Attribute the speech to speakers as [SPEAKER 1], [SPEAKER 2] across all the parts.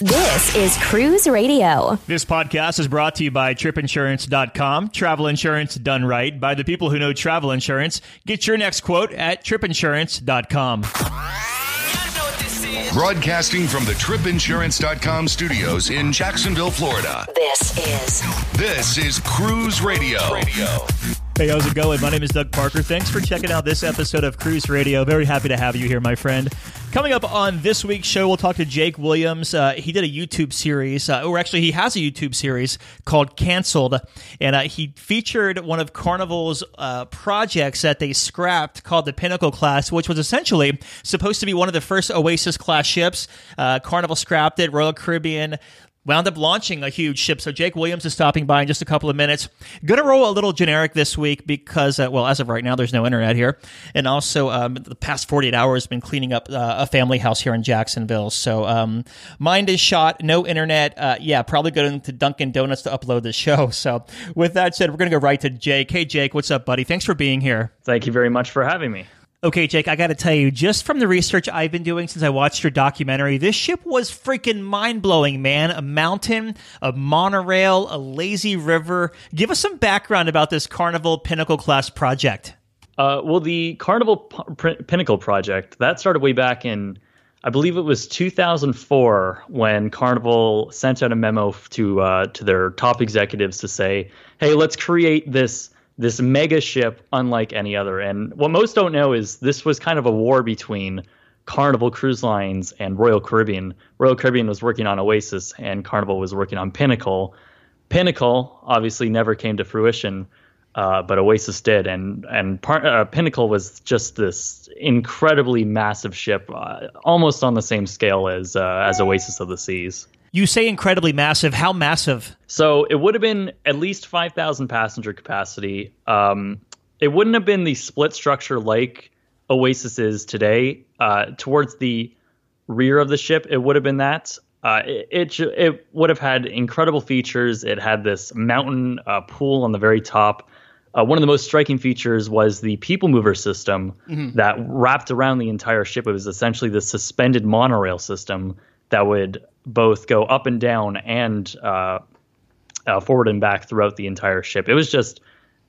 [SPEAKER 1] This is Cruise Radio.
[SPEAKER 2] This podcast is brought to you by tripinsurance.com. Travel insurance done right by the people who know travel insurance. Get your next quote at tripinsurance.com.
[SPEAKER 3] Broadcasting from the tripinsurance.com studios in Jacksonville, Florida.
[SPEAKER 1] This is
[SPEAKER 3] This is Cruise Radio. Radio.
[SPEAKER 2] Hey, how's it going? My name is Doug Parker. Thanks for checking out this episode of Cruise Radio. Very happy to have you here, my friend. Coming up on this week's show, we'll talk to Jake Williams. Uh, he did a YouTube series, uh, or actually, he has a YouTube series called Cancelled, and uh, he featured one of Carnival's uh, projects that they scrapped called the Pinnacle class, which was essentially supposed to be one of the first Oasis class ships. Uh, Carnival scrapped it. Royal Caribbean wound up launching a huge ship. So Jake Williams is stopping by in just a couple of minutes. Gonna roll a little generic this week because, uh, well, as of right now, there's no internet here, and also um, the past 48 hours been cleaning up uh, a family house here in Jacksonville. So um, mind is shot, no internet. Uh, yeah, probably going to Dunkin' Donuts to upload the show. So with that said, we're gonna go right to Jake. Hey, Jake, what's up, buddy? Thanks for being here.
[SPEAKER 4] Thank you very much for having me.
[SPEAKER 2] Okay, Jake, I got to tell you, just from the research I've been doing since I watched your documentary, this ship was freaking mind blowing, man. A mountain, a monorail, a lazy river. Give us some background about this Carnival Pinnacle class project.
[SPEAKER 4] Uh, well, the Carnival P- Pinnacle project that started way back in, I believe it was 2004 when Carnival sent out a memo to uh, to their top executives to say, "Hey, let's create this." This mega ship unlike any other. And what most don't know is this was kind of a war between Carnival Cruise Lines and Royal Caribbean. Royal Caribbean was working on Oasis and Carnival was working on Pinnacle. Pinnacle obviously never came to fruition, uh, but Oasis did, and and par- uh, Pinnacle was just this incredibly massive ship, uh, almost on the same scale as uh, as Oasis of the Seas.
[SPEAKER 2] You say incredibly massive. How massive?
[SPEAKER 4] So it would have been at least 5,000 passenger capacity. Um, it wouldn't have been the split structure like Oasis is today. Uh, towards the rear of the ship, it would have been that. Uh, it, it, it would have had incredible features. It had this mountain uh, pool on the very top. Uh, one of the most striking features was the people mover system mm-hmm. that wrapped around the entire ship. It was essentially the suspended monorail system that would both go up and down and uh, uh, forward and back throughout the entire ship. It was just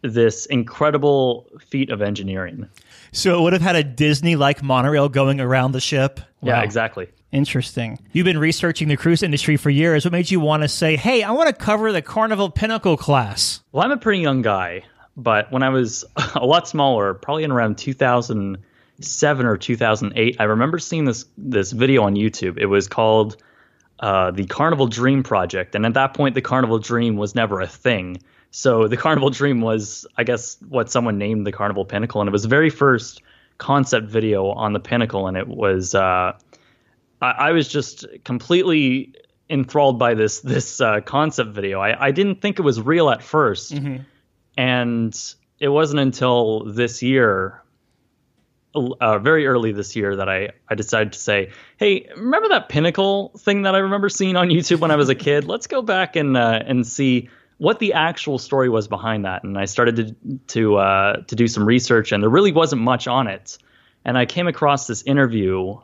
[SPEAKER 4] this incredible feat of engineering.
[SPEAKER 2] So it would have had a Disney like monorail going around the ship?
[SPEAKER 4] Wow. Yeah, exactly.
[SPEAKER 2] Interesting. You've been researching the cruise industry for years. What made you want to say, hey, I want to cover the Carnival Pinnacle class?
[SPEAKER 4] Well, I'm a pretty young guy, but when I was a lot smaller, probably in around 2007 or 2008, I remember seeing this this video on YouTube. It was called uh, the Carnival Dream Project. And at that point, the Carnival Dream was never a thing. So the Carnival Dream was, I guess, what someone named the Carnival Pinnacle. And it was the very first concept video on the Pinnacle. And it was, uh, I, I, was just completely enthralled by this this uh, concept video. I, I didn't think it was real at 1st mm-hmm. And it wasn't until this year uh, very early this year that I, I decided to say, hey, remember that pinnacle thing that I remember seeing on YouTube when I was a kid? Let's go back and uh, and see what the actual story was behind that. And I started to to uh, to do some research, and there really wasn't much on it. And I came across this interview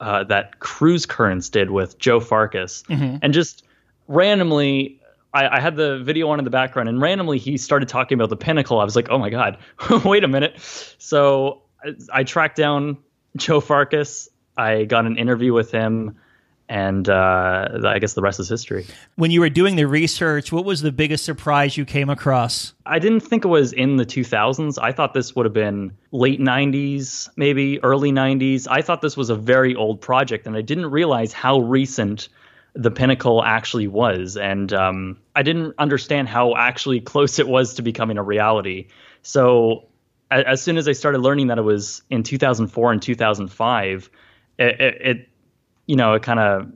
[SPEAKER 4] uh, that Cruise Currents did with Joe Farcus, mm-hmm. and just randomly I, I, had the video on in the background, and randomly he started talking about the pinnacle. I was like, oh my god, wait a minute. So I tracked down Joe Farcus. I got an interview with him, and uh, I guess the rest is history.
[SPEAKER 2] When you were doing the research, what was the biggest surprise you came across?
[SPEAKER 4] I didn't think it was in the 2000s. I thought this would have been late 90s, maybe early 90s. I thought this was a very old project, and I didn't realize how recent the pinnacle actually was. And um, I didn't understand how actually close it was to becoming a reality. So as soon as I started learning that it was in 2004 and 2005, it, it, it you know, it kind of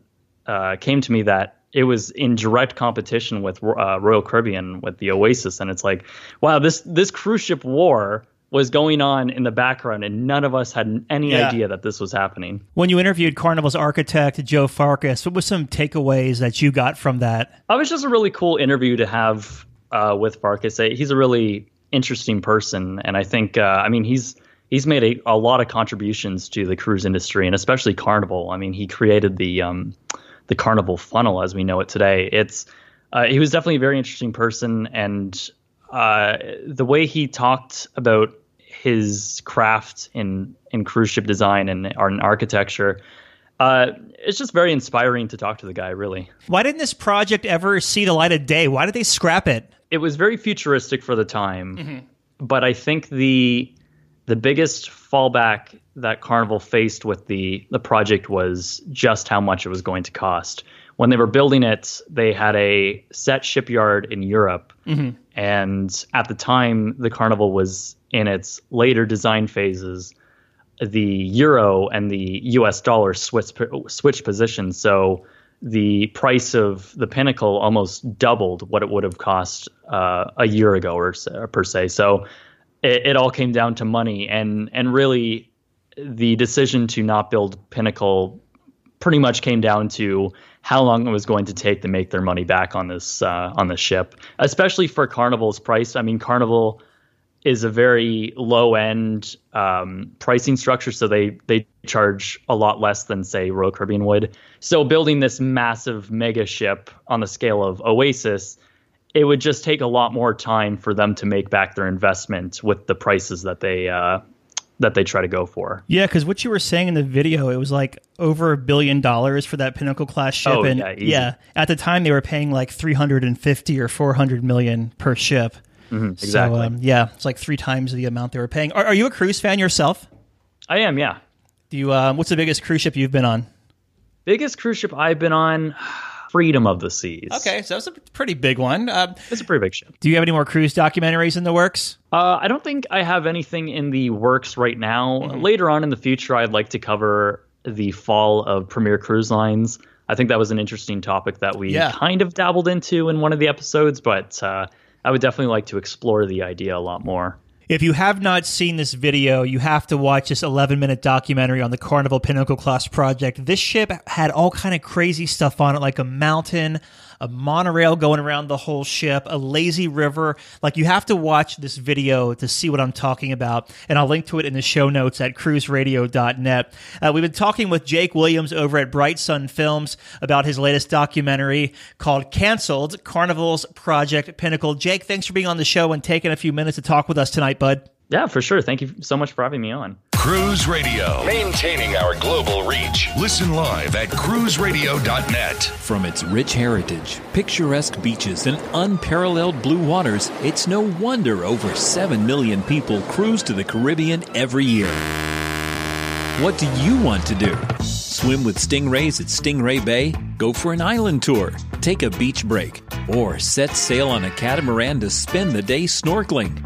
[SPEAKER 4] uh, came to me that it was in direct competition with uh, Royal Caribbean with the Oasis, and it's like, wow, this this cruise ship war was going on in the background, and none of us had any yeah. idea that this was happening.
[SPEAKER 2] When you interviewed Carnival's architect Joe Farcus, what were some takeaways that you got from that?
[SPEAKER 4] It was just a really cool interview to have uh, with Farcus. He's a really interesting person, and I think uh, I mean he's he's made a, a lot of contributions to the cruise industry and especially Carnival. I mean, he created the um, the Carnival funnel as we know it today. It's uh, he was definitely a very interesting person, and uh, the way he talked about his craft in in cruise ship design and art and architecture. Uh, it's just very inspiring to talk to the guy, really.
[SPEAKER 2] Why didn't this project ever see the light of day? Why did they scrap it?
[SPEAKER 4] It was very futuristic for the time, mm-hmm. but I think the the biggest fallback that Carnival faced with the the project was just how much it was going to cost. When they were building it, they had a set shipyard in Europe, mm-hmm. and at the time, the Carnival was in its later design phases. The euro and the U.S. dollar switched switched positions, so the price of the Pinnacle almost doubled what it would have cost uh, a year ago or per se. So it, it all came down to money, and and really the decision to not build Pinnacle pretty much came down to how long it was going to take to make their money back on this uh, on the ship, especially for Carnival's price. I mean, Carnival is a very low end um, pricing structure, so they they charge a lot less than say Royal Caribbean would. So building this massive mega ship on the scale of Oasis it would just take a lot more time for them to make back their investment with the prices that they uh, that they try to go for.
[SPEAKER 2] Yeah, because what you were saying in the video, it was like over a billion dollars for that Pinnacle class ship,
[SPEAKER 4] oh,
[SPEAKER 2] and
[SPEAKER 4] yeah,
[SPEAKER 2] yeah, at the time they were paying like three hundred and fifty or four hundred million per ship.
[SPEAKER 4] Mm-hmm, exactly.
[SPEAKER 2] So, um, yeah, it's like three times the amount they were paying. Are, are you a cruise fan yourself?
[SPEAKER 4] I am. Yeah.
[SPEAKER 2] Do you? Um, what's the biggest cruise ship you've been on?
[SPEAKER 4] Biggest cruise ship I've been on. Freedom of the Seas.
[SPEAKER 2] Okay, so that's a pretty big one. Uh,
[SPEAKER 4] it's a pretty big ship.
[SPEAKER 2] Do you have any more cruise documentaries in the works?
[SPEAKER 4] Uh, I don't think I have anything in the works right now. Mm-hmm. Later on in the future, I'd like to cover the fall of Premier Cruise Lines. I think that was an interesting topic that we yeah. kind of dabbled into in one of the episodes, but uh, I would definitely like to explore the idea a lot more.
[SPEAKER 2] If you have not seen this video, you have to watch this 11 minute documentary on the Carnival Pinnacle Class project. This ship had all kind of crazy stuff on it, like a mountain, a monorail going around the whole ship, a lazy river. Like you have to watch this video to see what I'm talking about. And I'll link to it in the show notes at cruiseradio.net. Uh, we've been talking with Jake Williams over at Bright Sun Films about his latest documentary called Cancelled Carnival's Project Pinnacle. Jake, thanks for being on the show and taking a few minutes to talk with us tonight, bud.
[SPEAKER 4] Yeah, for sure. Thank you so much for having me on.
[SPEAKER 3] Cruise Radio, maintaining our global reach. Listen live at cruiseradio.net.
[SPEAKER 5] From its rich heritage, picturesque beaches, and unparalleled blue waters, it's no wonder over 7 million people cruise to the Caribbean every year. What do you want to do? Swim with stingrays at Stingray Bay? Go for an island tour? Take a beach break? Or set sail on a catamaran to spend the day snorkeling?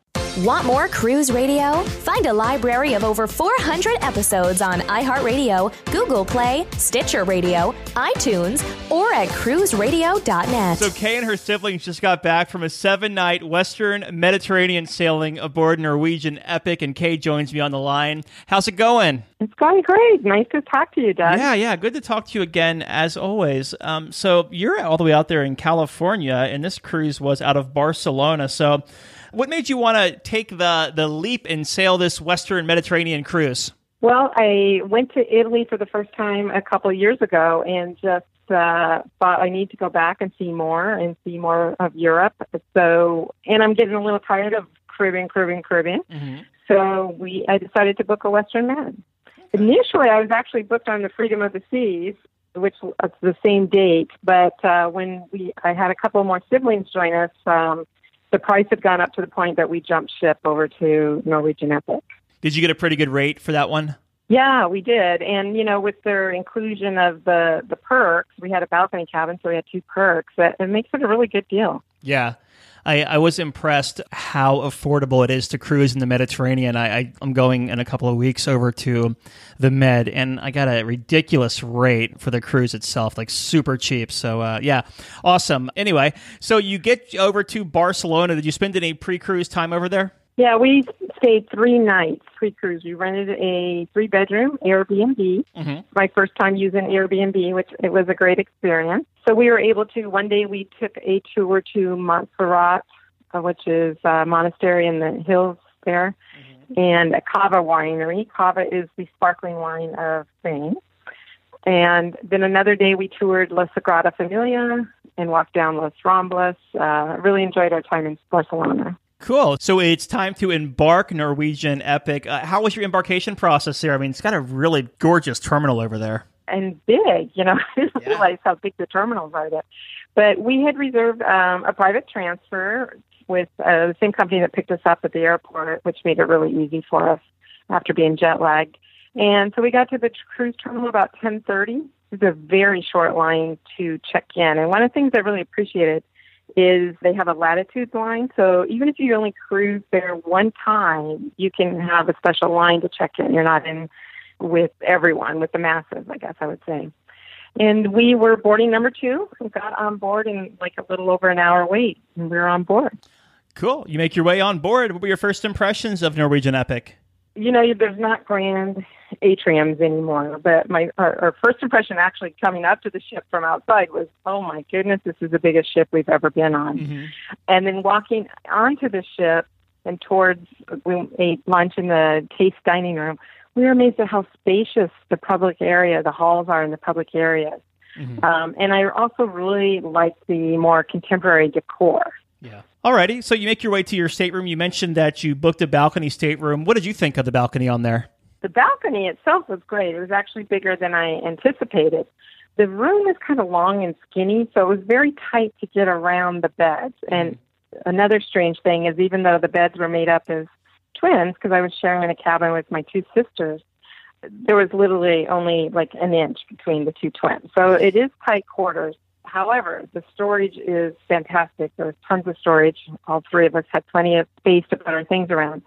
[SPEAKER 1] Want more Cruise Radio? Find a library of over 400 episodes on iHeartRadio, Google Play, Stitcher Radio, iTunes, or at cruiseradio.net.
[SPEAKER 2] So, Kay and her siblings just got back from a seven night Western Mediterranean sailing aboard Norwegian Epic, and Kay joins me on the line. How's it going?
[SPEAKER 6] It's going great. Nice to talk to you, Doug.
[SPEAKER 2] Yeah, yeah. Good to talk to you again, as always. Um, so, you're all the way out there in California, and this cruise was out of Barcelona. So, what made you want to take the the leap and sail this Western Mediterranean cruise?
[SPEAKER 6] Well, I went to Italy for the first time a couple of years ago, and just uh, thought I need to go back and see more and see more of Europe. So, and I'm getting a little tired of Caribbean, Caribbean, Caribbean. Mm-hmm. So we, I decided to book a Western Med. Initially, I was actually booked on the Freedom of the Seas, which was the same date. But uh, when we, I had a couple more siblings join us. Um, the price had gone up to the point that we jumped ship over to Norwegian Epic.
[SPEAKER 2] Did you get a pretty good rate for that one?
[SPEAKER 6] Yeah, we did. And you know, with their inclusion of the the perks, we had a balcony cabin, so we had two perks. That it makes it a really good deal.
[SPEAKER 2] Yeah. I, I was impressed how affordable it is to cruise in the Mediterranean. I, I, am going in a couple of weeks over to the Med, and I got a ridiculous rate for the cruise itself, like super cheap. So, uh, yeah, awesome. Anyway, so you get over to Barcelona. Did you spend any pre cruise time over there?
[SPEAKER 6] Yeah, we stayed three nights pre cruise. We rented a three bedroom Airbnb. Mm-hmm. My first time using Airbnb, which it was a great experience. So we were able to. One day we took a tour to Montserrat, uh, which is a monastery in the hills there, mm-hmm. and a Cava winery. Cava is the sparkling wine of Spain. And then another day we toured La Sagrada Familia and walked down Las Ramblas. Uh, really enjoyed our time in Barcelona.
[SPEAKER 2] Cool. So it's time to embark Norwegian Epic. Uh, how was your embarkation process there? I mean, it's got a really gorgeous terminal over there.
[SPEAKER 6] And big, you know, I didn't yeah. realize how big the terminals are there. But we had reserved um, a private transfer with uh, the same company that picked us up at the airport, which made it really easy for us after being jet lagged. And so we got to the cruise terminal about 10:30. It was a very short line to check in. And one of the things I really appreciated is they have a latitude line. So even if you only cruise there one time, you can have a special line to check in. You're not in with everyone, with the masses, I guess I would say. And we were boarding number two and got on board in like a little over an hour wait, and we were on board.
[SPEAKER 2] Cool. You make your way on board. What were your first impressions of Norwegian Epic?
[SPEAKER 6] You know, there's not grand atriums anymore. But my our, our first impression, actually coming up to the ship from outside, was, "Oh my goodness, this is the biggest ship we've ever been on." Mm-hmm. And then walking onto the ship and towards we ate lunch in the taste dining room. We were amazed at how spacious the public area, the halls are in the public areas. Mm-hmm. Um, and I also really like the more contemporary decor.
[SPEAKER 2] Yeah. Alrighty. So you make your way to your stateroom. You mentioned that you booked a balcony stateroom. What did you think of the balcony on there?
[SPEAKER 6] The balcony itself was great. It was actually bigger than I anticipated. The room is kind of long and skinny, so it was very tight to get around the beds. And another strange thing is, even though the beds were made up as twins, because I was sharing a cabin with my two sisters, there was literally only like an inch between the two twins. So it is tight quarters. However, the storage is fantastic. There was tons of storage. All three of us had plenty of space to put our things around.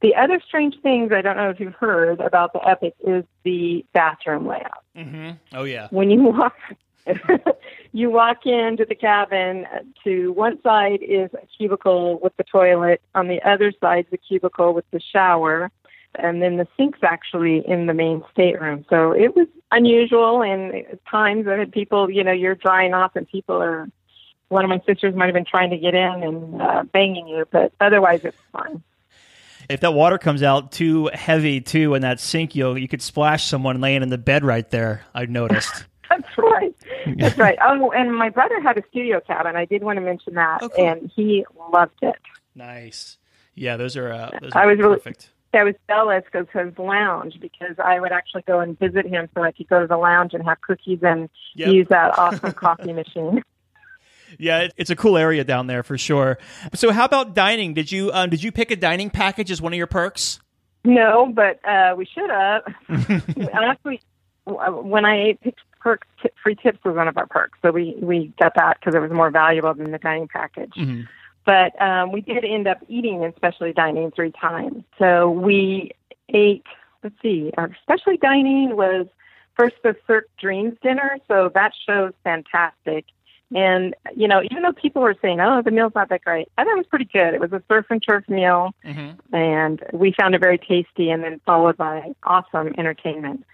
[SPEAKER 6] The other strange things I don't know if you've heard about the Epic is the bathroom layout.
[SPEAKER 2] Mm-hmm. Oh yeah.
[SPEAKER 6] When you walk, you walk into the cabin. To one side is a cubicle with the toilet. On the other side is a cubicle with the shower, and then the sink's actually in the main stateroom. So it was unusual, at times I had people, you know, you're drying off, and people are. One of my sisters might have been trying to get in and uh, banging you, but otherwise it's fine.
[SPEAKER 2] If that water comes out too heavy too in that sink, you you could splash someone laying in the bed right there. I've noticed.
[SPEAKER 6] That's right. That's right. Oh, and my brother had a studio cabin. I did want to mention that, oh, cool. and he loved it.
[SPEAKER 2] Nice. Yeah, those are. Uh, those
[SPEAKER 6] I
[SPEAKER 2] was
[SPEAKER 6] perfect. Really, I was jealous because his lounge, because I would actually go and visit him so I could go to the lounge and have cookies and yep. use that awesome coffee machine
[SPEAKER 2] yeah, it's a cool area down there for sure. So, how about dining? Did you um, did you pick a dining package as one of your perks?
[SPEAKER 6] No, but uh, we should have. Actually, when I picked perks, t- free tips was one of our perks, so we we got that because it was more valuable than the dining package. Mm-hmm. But um, we did end up eating in specialty dining three times. So we ate. Let's see, our specialty dining was first the Cirque Dreams dinner, so that show's fantastic. And, you know, even though people were saying, oh, the meal's not that great, I thought it was pretty good. It was a surf and turf meal, mm-hmm. and we found it very tasty, and then followed by awesome entertainment.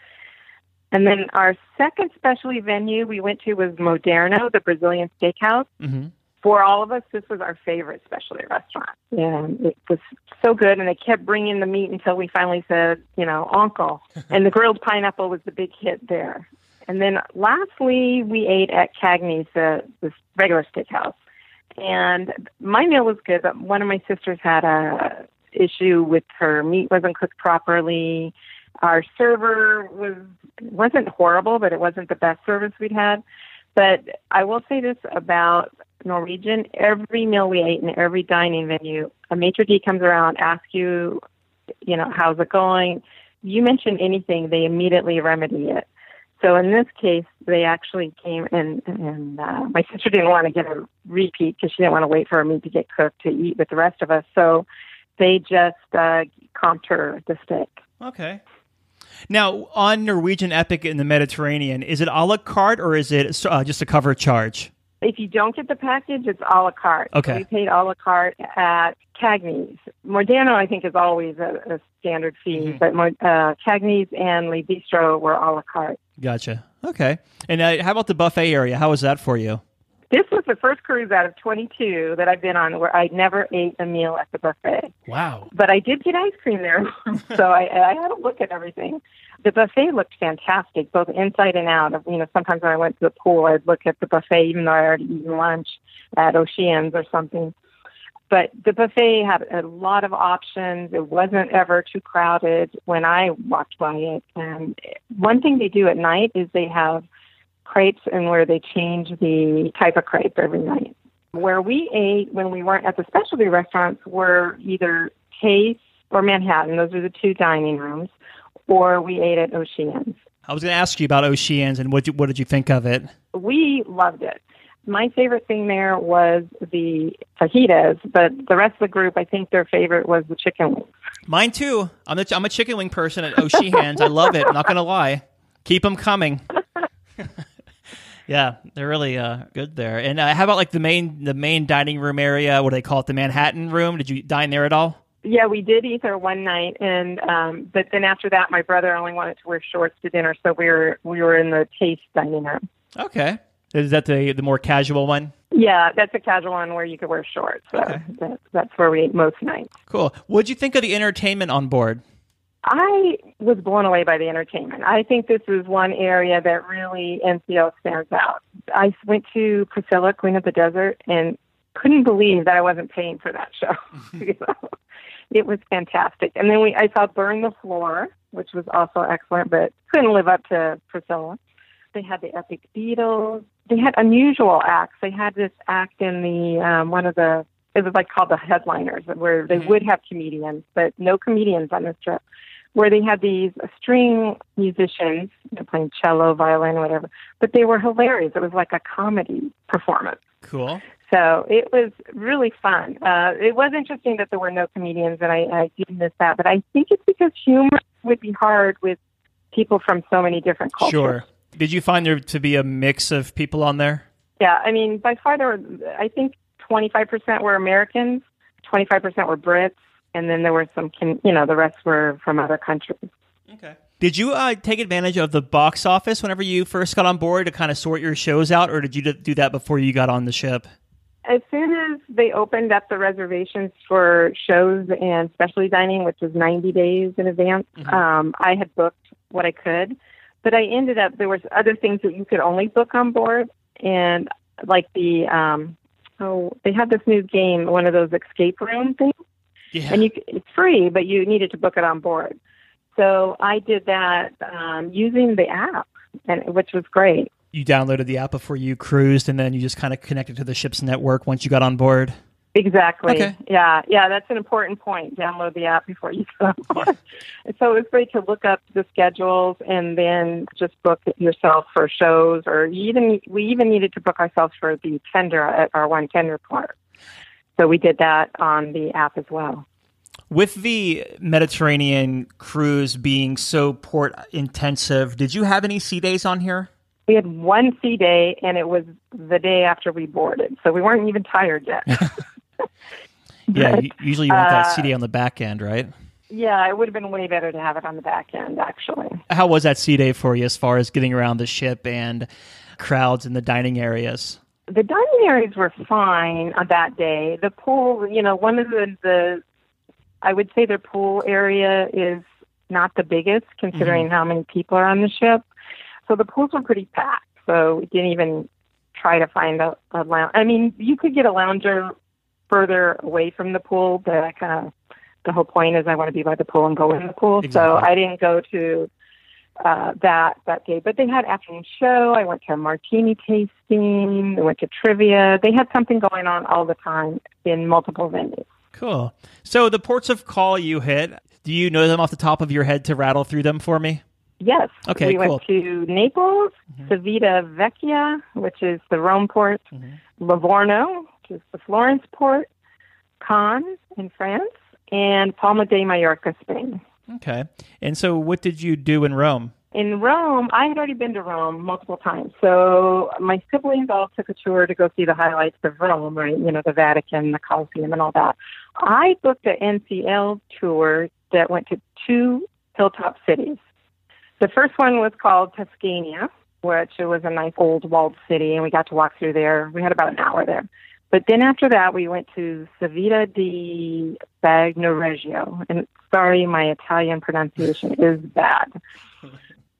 [SPEAKER 6] And then our second specialty venue we went to was Moderno, the Brazilian steakhouse. Mm-hmm. For all of us, this was our favorite specialty restaurant. And it was so good, and they kept bringing the meat until we finally said, you know, uncle. and the grilled pineapple was the big hit there. And then lastly, we ate at Cagney's, the, the regular steakhouse. And my meal was good, but one of my sisters had a issue with her meat wasn't cooked properly. Our server was wasn't horrible, but it wasn't the best service we'd had. But I will say this about Norwegian: every meal we ate in every dining venue, a maitre d comes around, asks you, you know, how's it going. You mention anything, they immediately remedy it. So in this case, they actually came and and uh, my sister didn't want to get a repeat because she didn't want to wait for her meat to get cooked to eat with the rest of us. So they just uh, comped her the steak.
[SPEAKER 2] Okay. Now, on Norwegian Epic in the Mediterranean, is it a la carte or is it uh, just a cover charge?
[SPEAKER 6] If you don't get the package, it's a la carte.
[SPEAKER 2] Okay.
[SPEAKER 6] So we paid a la carte at Cagney's. Moderno, I think, is always a, a standard fee, but Mo- uh, Cagney's and Le Bistro were a la carte.
[SPEAKER 2] Gotcha. Okay. And uh, how about the buffet area? How was that for you?
[SPEAKER 6] This was the first cruise out of 22 that I've been on where I never ate a meal at the buffet.
[SPEAKER 2] Wow.
[SPEAKER 6] But I did get ice cream there, so I, I had a look at everything. The buffet looked fantastic, both inside and out. You know, sometimes when I went to the pool, I'd look at the buffet, even though I already eaten lunch at Oceans or something. But the buffet had a lot of options. It wasn't ever too crowded when I walked by it. And one thing they do at night is they have crepes and where they change the type of crepe every night. Where we ate when we weren't at the specialty restaurants were either Taste or Manhattan. Those are the two dining rooms. Or we ate at Oceans.
[SPEAKER 2] I was going to ask you about Oceans and what, you, what did you think of it?
[SPEAKER 6] We loved it. My favorite thing there was the fajitas, but the rest of the group, I think their favorite was the chicken wings.
[SPEAKER 2] Mine too. I'm a, I'm a chicken wing person at Oceans. I love it. Not going to lie. Keep them coming. yeah, they're really uh, good there. And uh, how about like the main the main dining room area? What do they call it? The Manhattan room? Did you dine there at all?
[SPEAKER 6] Yeah, we did eat there one night, and um, but then after that, my brother only wanted to wear shorts to dinner, so we were we were in the taste dining room.
[SPEAKER 2] Okay. Is that the the more casual one?
[SPEAKER 6] Yeah, that's a casual one where you could wear shorts. So that, that's where we ate most nights.
[SPEAKER 2] Cool. What'd you think of the entertainment on board?
[SPEAKER 6] I was blown away by the entertainment. I think this is one area that really NCL stands out. I went to Priscilla, Queen of the Desert, and couldn't believe that I wasn't paying for that show. You know? it was fantastic. And then we I saw Burn the Floor, which was also excellent, but couldn't live up to Priscilla. They had the Epic Beatles. They had unusual acts. They had this act in the um, one of the it was like called the headliners, where they would have comedians, but no comedians on this trip. Where they had these string musicians you know, playing cello, violin, whatever, but they were hilarious. It was like a comedy performance.
[SPEAKER 2] Cool.
[SPEAKER 6] So it was really fun. Uh, it was interesting that there were no comedians, and I, I did miss that. But I think it's because humor would be hard with people from so many different cultures.
[SPEAKER 2] Sure. Did you find there to be a mix of people on there?
[SPEAKER 6] Yeah, I mean, by far there were, I think 25% were Americans, 25% were Brits, and then there were some, can- you know, the rest were from other countries.
[SPEAKER 2] Okay. Did you uh, take advantage of the box office whenever you first got on board to kind of sort your shows out, or did you do that before you got on the ship?
[SPEAKER 6] As soon as they opened up the reservations for shows and specialty dining, which was 90 days in advance, um, I had booked what I could. But I ended up, there was other things that you could only book on board. And like the, um, oh, they had this new game, one of those escape room things.
[SPEAKER 2] Yeah.
[SPEAKER 6] And you, it's free, but you needed to book it on board. So I did that um, using the app, and which was great.
[SPEAKER 2] You downloaded the app before you cruised, and then you just kind of connected to the ship's network once you got on board.
[SPEAKER 6] Exactly.
[SPEAKER 2] Okay.
[SPEAKER 6] Yeah, yeah, that's an important point. Download the app before you go. And so it was great to look up the schedules and then just book yourself for shows, or even we even needed to book ourselves for the tender at our one tender part. So we did that on the app as well.
[SPEAKER 2] With the Mediterranean cruise being so port intensive, did you have any sea days on here?
[SPEAKER 6] We had one sea day, and it was the day after we boarded, so we weren't even tired yet.
[SPEAKER 2] Yeah,
[SPEAKER 6] But,
[SPEAKER 2] usually you want that
[SPEAKER 6] uh,
[SPEAKER 2] sea day on the back end, right?
[SPEAKER 6] yeah, it would have been way better to have it on the back end, actually.
[SPEAKER 2] How was that sea day for you as far as getting around the ship and crowds in the dining areas?
[SPEAKER 6] The dining areas were fine on that day. The pool, you know, one of the, the I would say their pool area is not the biggest considering mm-hmm. how many people are on the ship. So the pools were pretty packed. So we didn't even try to find a, a lounge. I mean, you could get a lounger further away from the pool, but I kind of the whole point is I want to be by the pool and go in the pool.
[SPEAKER 2] Exactly.
[SPEAKER 6] So I didn't go to uh, that that day. But they had afternoon show. I went to a martini tasting. I went to trivia. They had something going on all the time in multiple venues.
[SPEAKER 2] Cool. So the ports of call you hit, do you know them off the top of your head to rattle through them for me?
[SPEAKER 6] Yes.
[SPEAKER 2] Okay,
[SPEAKER 6] We
[SPEAKER 2] cool.
[SPEAKER 6] went to Naples, Civita Vecchia, which is the Rome port, Livorno, which is the Florence port, Cannes in France, and Palma de Mallorca, Spain.
[SPEAKER 2] Okay. And so what did you do in Rome?
[SPEAKER 6] In Rome, I had already been to Rome multiple times. So my siblings all took a tour to go see the highlights of Rome, right? You know, the Vatican, the Colosseum, and all that. I booked an NCL tour that went to two hilltop cities. The first one was called Tuscania, which was a nice old walled city, and we got to walk through there. We had about an hour there. But then after that, we went to Civita di Bagnoregio. And sorry, my Italian pronunciation is bad.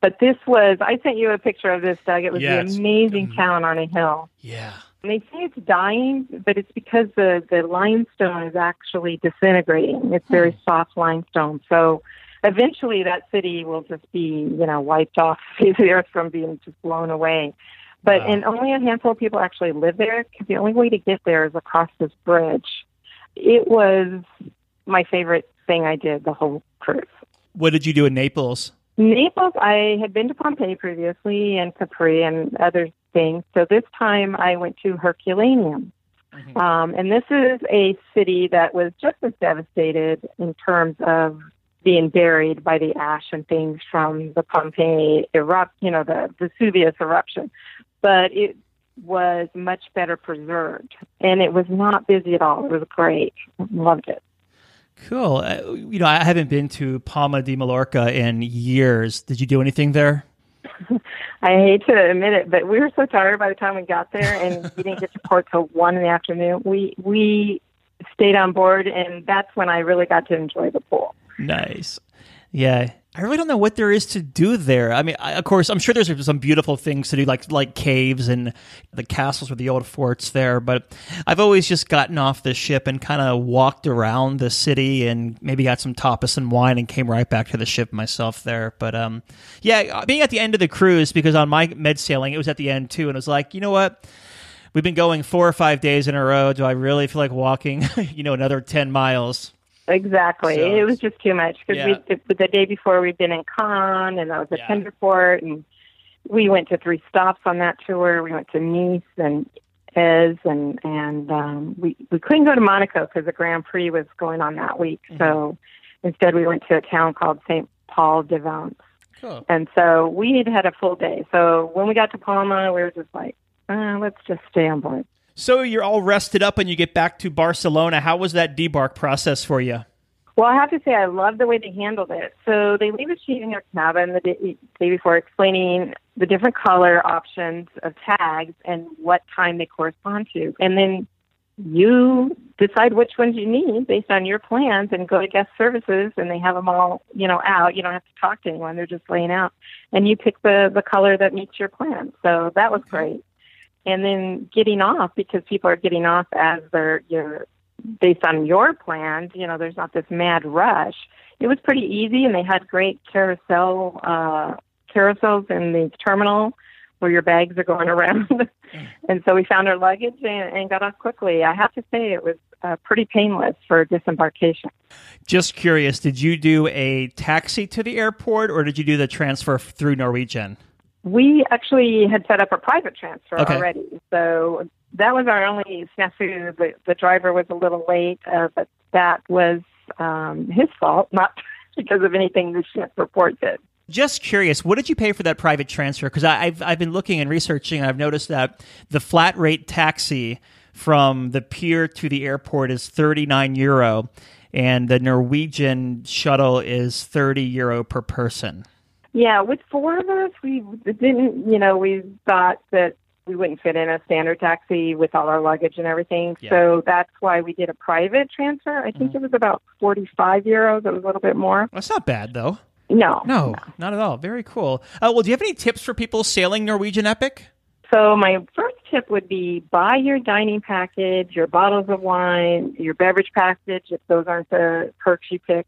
[SPEAKER 6] But this was, I sent you a picture of this, Doug. It was
[SPEAKER 2] Yes.
[SPEAKER 6] the amazing mm-hmm. town on a hill.
[SPEAKER 2] Yeah.
[SPEAKER 6] And they say it's dying, but it's because the, the limestone is actually disintegrating. It's hmm. very soft limestone. So eventually that city will just be, you know, wiped off the face of the earth from being just blown away. But and only a handful of people actually live there because the only way to get there is across this bridge. It was my favorite thing I did the whole cruise.
[SPEAKER 2] What did you do in Naples?
[SPEAKER 6] Naples, I had been to Pompeii previously and Capri and other things. So this time I went to Herculaneum. Um, and this is a city that was just as devastated in terms of being buried by the ash and things from the Pompeii erupt, you know, the Vesuvius eruption. But it was much better preserved and it was not busy at all. It was great. Loved it.
[SPEAKER 2] Cool. Uh, you know, I haven't been to Palma de Mallorca in years. Did you do anything there?
[SPEAKER 6] I hate to admit it, but we were so tired by the time we got there, and we didn't get to port till one in the afternoon. We we stayed on board, and that's when I really got to enjoy the pool.
[SPEAKER 2] Nice. Yeah. I really don't know what there is to do there. I mean, I, of course, I'm sure there's some beautiful things to do, like like caves and the castles or the old forts there. But I've always just gotten off the ship and kind of walked around the city and maybe got some tapas and wine and came right back to the ship myself there. But um, yeah, being at the end of the cruise because on my med sailing it was at the end too, and it was like, you know what? We've been going four or five days in a row. Do I really feel like walking, you know, another ten miles?
[SPEAKER 6] Exactly,
[SPEAKER 2] So-
[SPEAKER 6] it was just too much because
[SPEAKER 2] Yeah.
[SPEAKER 6] we the, the day before we'd been in Cannes, and that was a
[SPEAKER 2] Yeah.
[SPEAKER 6] Tenderport and we went to three stops on that tour. We went to Nice and Eze, and and um, we we couldn't go to Monaco because the Grand Prix was going on that week.
[SPEAKER 2] Mm-hmm.
[SPEAKER 6] So instead, we went to a town called Saint Paul de Vence.
[SPEAKER 2] Cool.
[SPEAKER 6] And so we had had a full day. So when we got to Palma, we were just like, uh, let's just stay on board.
[SPEAKER 2] So you're all rested up and you get back to Barcelona. How was that debark process for you?
[SPEAKER 6] Well, I have to say, I love the way they handled it. So they leave a sheet in your cabin the day, day before explaining the different color options of tags and what time they correspond to. And then you decide which ones you need based on your plans and go to guest services and they have them all, you know, out. You don't have to talk to anyone. They're just laying out. And you pick the, the color that meets your plan. So that was great. And then getting off because people are getting off as they're, you're based on your plans, you know, there's not this mad rush. It was pretty easy, and they had great carousel uh, carousels in the terminal where your bags are going around. and so we found our luggage and, and got off quickly. I have to say, it was uh, pretty painless for disembarkation.
[SPEAKER 2] Just curious, did you do a taxi to the airport or did you do the transfer through Norwegian?
[SPEAKER 6] We actually had set up a private transfer
[SPEAKER 2] Okay.
[SPEAKER 6] already, so that was our only snafu. The, the driver was a little late, uh, but that was um, his fault, not because of anything the ship report did.
[SPEAKER 2] Just curious, what did you pay for that private transfer? Because I've I've been looking and researching, and I've noticed that the flat rate taxi from the pier to the airport is thirty nine euro, and the Norwegian shuttle is thirty euro per person.
[SPEAKER 6] Yeah, with four of us, we didn't, you know, we thought that we wouldn't fit in a standard taxi with all our luggage and everything.
[SPEAKER 2] Yeah.
[SPEAKER 6] So that's why we did a private transfer. I think it was about 45 euros. It was a little bit more.
[SPEAKER 2] That's not bad though.
[SPEAKER 6] No.
[SPEAKER 2] No, not at all. Very cool. Uh, well, do you have any tips for people sailing Norwegian Epic?
[SPEAKER 6] So my first tip would be buy your dining package, your bottles of wine, your beverage package, if those aren't the perks you pick,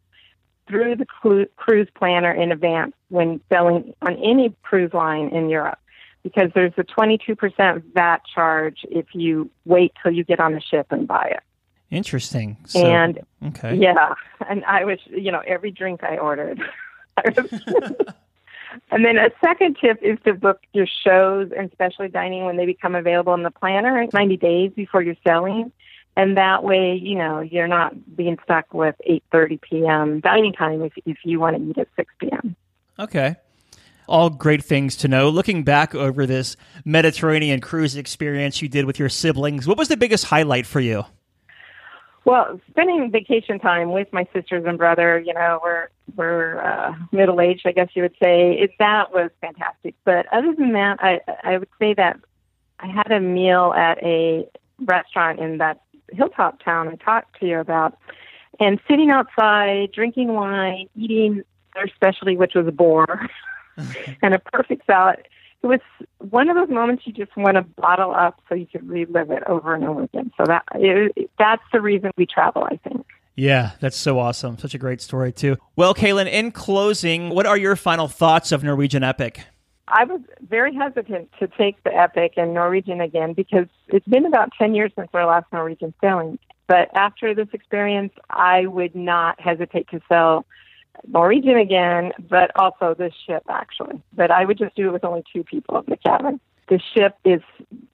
[SPEAKER 6] through the cru- cruise planner in advance when selling on any cruise line in Europe. Because there's a 22% VAT charge if you wait till you get on the ship and buy it.
[SPEAKER 2] Interesting. So,
[SPEAKER 6] and
[SPEAKER 2] okay.
[SPEAKER 6] yeah, and I was, you know, every drink I ordered. I And then a second tip is to book your shows and specialty dining when they become available in the planner 90 days before you're selling. And that way, you know, you're not being stuck with 8:30 p.m. dining time if if you want to eat at 6 p.m.
[SPEAKER 2] Okay. All great things to know. Looking back over this Mediterranean cruise experience you did with your siblings, what was the biggest highlight for you?
[SPEAKER 6] Well, spending vacation time with my sisters and brother, you know, we're we're uh, middle aged, I guess you would say. It, that was fantastic. But other than that, I I would say that I had a meal at a restaurant in that hilltop town I talked to you about, and sitting outside, drinking wine, eating their specialty, which was a boar, and a perfect salad it was one of those moments you just want to bottle up so you can relive it over and over again. So that it, that's the reason we travel, I think.
[SPEAKER 2] Yeah, that's so awesome. Such a great story too. Well, Kaylin, in closing, what are your final thoughts of Norwegian Epic?
[SPEAKER 6] I was very hesitant to take the Epic and Norwegian again because it's been about 10 years since our last Norwegian sailing. But after this experience, I would not hesitate to sell Norwegian again, but also this ship actually. But I would just do it with only two people in the cabin. The ship is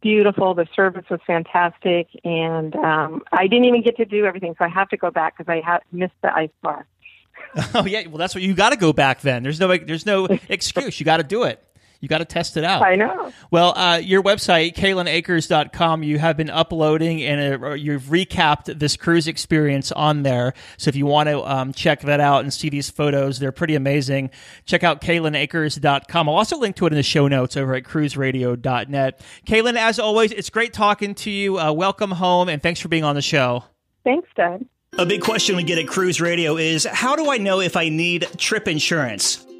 [SPEAKER 6] beautiful. The service was fantastic, and um, I didn't even get to do everything, so I have to go back because I have missed the ice bar.
[SPEAKER 2] oh yeah, well that's what you got to go back then. There's no there's no excuse. You got to do it. You got to test it out.
[SPEAKER 6] I know.
[SPEAKER 2] Well, uh, your website, KaylinAkers.com, you have been uploading and uh, you've recapped this cruise experience on there. So if you want to um, check that out and see these photos, they're pretty amazing. Check out KaylinAkers.com. I'll also link to it in the show notes over at cruiseradio.net. Kaylin, as always, it's great talking to you. Uh, welcome home and thanks for being on the show.
[SPEAKER 6] Thanks, Doug.
[SPEAKER 2] A big question we get at Cruise Radio is how do I know if I need trip insurance?